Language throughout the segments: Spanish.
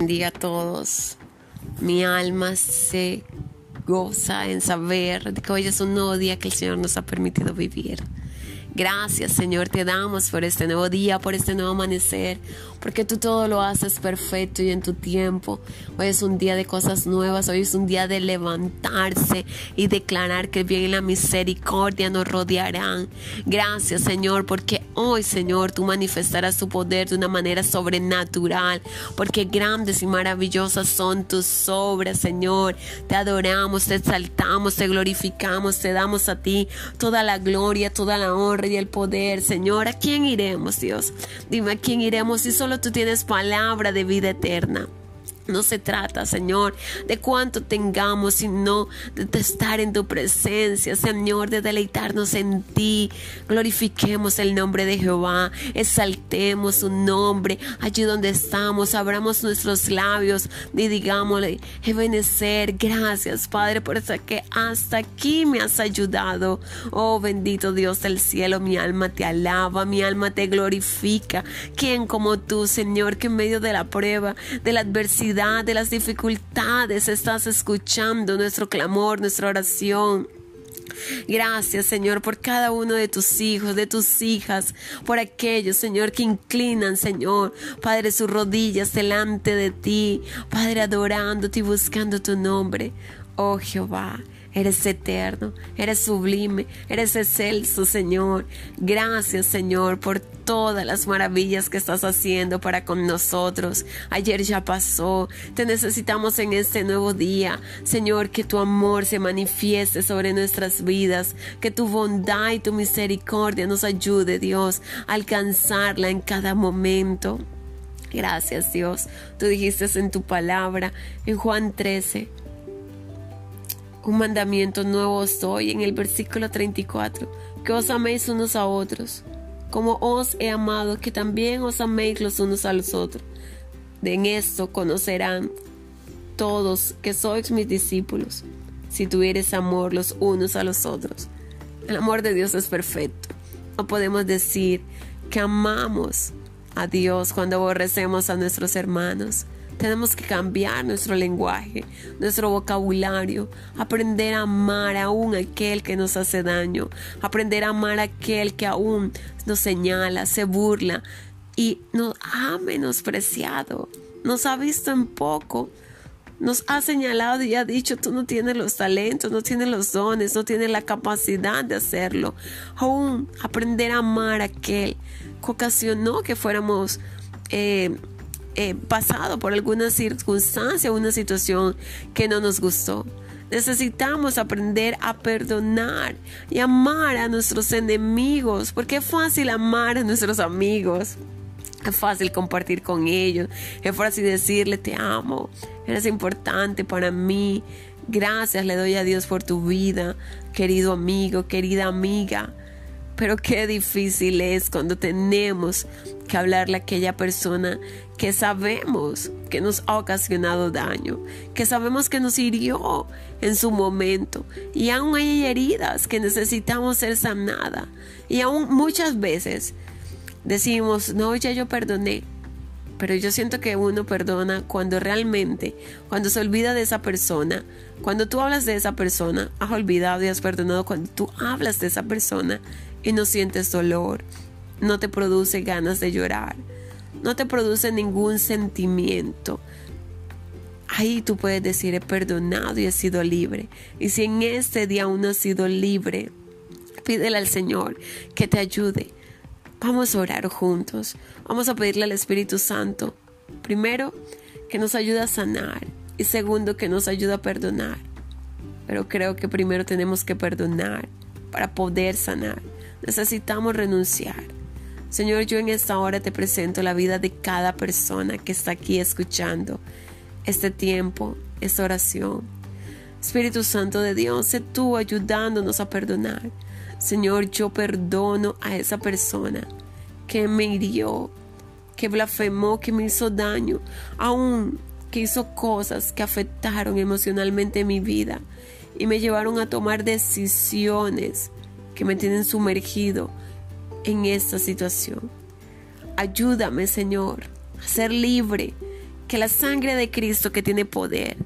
Diga a todos, mi alma se goza en saber que hoy es un nuevo día que el Señor nos ha permitido vivir. Gracias Señor, te damos por este nuevo día, por este nuevo amanecer, porque tú todo lo haces perfecto y en tu tiempo. Hoy es un día de cosas nuevas, hoy es un día de levantarse y declarar que bien y la misericordia nos rodearán. Gracias Señor, porque hoy Señor tú manifestarás tu poder de una manera sobrenatural, porque grandes y maravillosas son tus obras Señor. Te adoramos, te exaltamos, te glorificamos, te damos a ti toda la gloria, toda la honra y el poder. Señor, ¿a quién iremos Dios? Dime a quién iremos si solo tú tienes palabra de vida eterna. No se trata, Señor, de cuánto tengamos, sino de estar en tu presencia, Señor, de deleitarnos en ti. Glorifiquemos el nombre de Jehová, exaltemos su nombre allí donde estamos, abramos nuestros labios y digámosle, Ebenecer, gracias, Padre, por eso que hasta aquí me has ayudado. Oh, bendito Dios del cielo, mi alma te alaba, mi alma te glorifica. ¿Quién como tú, Señor, que en medio de la prueba, de la adversidad, de las dificultades estás escuchando nuestro clamor, nuestra oración. Gracias, Señor, por cada uno de tus hijos, de tus hijas, por aquellos, Señor, que inclinan, Señor, Padre, sus rodillas delante de ti, Padre, adorándote y buscando tu nombre. Oh Jehová, Eres eterno, eres sublime, eres excelso, Señor. Gracias, Señor, por todas las maravillas que estás haciendo para con nosotros. Ayer ya pasó. Te necesitamos en este nuevo día. Señor, que tu amor se manifieste sobre nuestras vidas. Que tu bondad y tu misericordia nos ayude, Dios, a alcanzarla en cada momento. Gracias, Dios. Tú dijiste en tu palabra, en Juan 13 un mandamiento nuevo os doy en el versículo 34, que os améis unos a otros, como os he amado, que también os améis los unos a los otros. De en esto conocerán todos que sois mis discípulos, si tuvieres amor los unos a los otros. El amor de Dios es perfecto. No podemos decir que amamos a Dios cuando aborrecemos a nuestros hermanos. Tenemos que cambiar nuestro lenguaje, nuestro vocabulario, aprender a amar aún aquel que nos hace daño, aprender a amar a aquel que aún nos señala, se burla y nos ha menospreciado, nos ha visto en poco nos ha señalado y ha dicho, tú no tienes los talentos, no tienes los dones, no tienes la capacidad de hacerlo. Aún aprender a amar a aquel que ocasionó que fuéramos eh, pasado por alguna circunstancia, una situación que no nos gustó. Necesitamos aprender a perdonar y amar a nuestros enemigos, porque es fácil amar a nuestros amigos. Es fácil compartir con ellos, es fácil decirle te amo, eres importante para mí. Gracias le doy a Dios por tu vida, querido amigo, querida amiga. Pero qué difícil es cuando tenemos que hablarle a aquella persona que sabemos que nos ha ocasionado daño, que sabemos que nos hirió en su momento y aún hay heridas que necesitamos ser sanadas y aún muchas veces decimos, no, ya yo perdoné, pero yo siento que uno perdona cuando realmente, cuando se olvida de esa persona, cuando tú hablas de esa persona, has olvidado y has perdonado cuando tú hablas de esa persona y no sientes dolor, no te produce ganas de llorar, no te produce ningún sentimiento. Ahí tú puedes decir, he perdonado y he sido libre. Y si en este día aún no has sido libre, pídele al Señor que te ayude. Vamos a orar juntos. Vamos a pedirle al Espíritu Santo, primero, que nos ayude a sanar y segundo, que nos ayude a perdonar. Pero creo que primero tenemos que perdonar para poder sanar necesitamos renunciar. Señor, yo en esta hora te presento la vida de cada persona que está aquí escuchando este tiempo, esta oración. Espíritu Santo de Dios, sé tú ayudándonos a perdonar. Señor, yo perdono a esa persona que me hirió, que blasfemó, que me hizo daño, aún que hizo cosas que afectaron emocionalmente mi vida y me llevaron a tomar decisiones que me tienen sumergido en esta situación. Ayúdame, Señor, a ser libre, Que la sangre de Cristo que tiene poder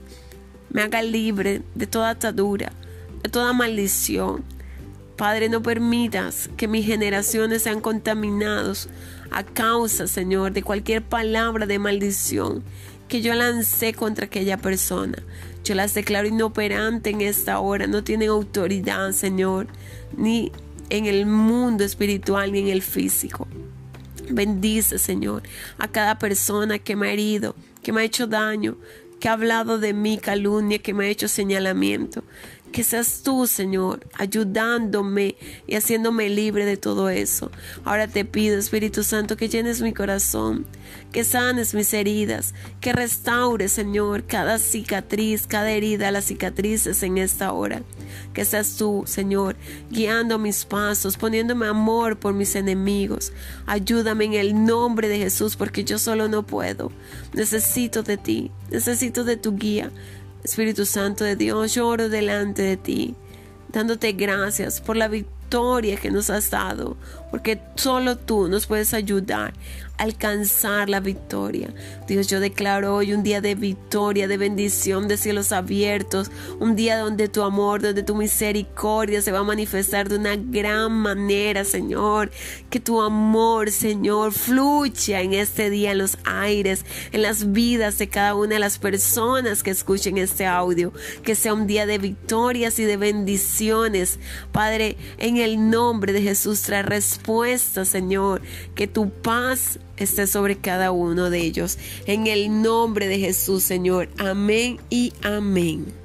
me haga libre de toda atadura, de toda maldición. Padre, no permitas que mis generaciones sean contaminados a causa, Señor, de cualquier palabra de maldición que yo lancé contra aquella persona. Yo las declaro inoperantes en esta hora. No tienen autoridad, Señor, ni en el mundo espiritual ni en el físico. Bendice, Señor, a cada persona que me ha herido, que me ha hecho daño, que ha hablado de mí calumnia, que me ha hecho señalamiento. Que seas tú, Señor, ayudándome y haciéndome libre de todo eso. Ahora te pido, Espíritu Santo, que llenes mi corazón, que sanes mis heridas, que restaures, Señor, cada cicatriz, cada herida, las cicatrices en esta hora. Que seas tú, Señor, guiando mis pasos, poniéndome amor por mis enemigos. Ayúdame en el nombre de Jesús, porque yo solo no puedo. Necesito de ti, necesito de tu guía. Espíritu Santo de Dios, lloro delante de ti, dándote gracias por la victoria que nos has dado, porque solo tú nos puedes ayudar alcanzar la victoria. Dios, yo declaro hoy un día de victoria, de bendición, de cielos abiertos, un día donde tu amor, donde tu misericordia se va a manifestar de una gran manera, Señor. Que tu amor, Señor, fluya en este día en los aires, en las vidas de cada una de las personas que escuchen este audio. Que sea un día de victorias y de bendiciones. Padre, en el nombre de Jesús, trae respuesta, Señor. Que tu paz esté sobre cada uno de ellos. En el nombre de Jesús, Señor. Amén y amén.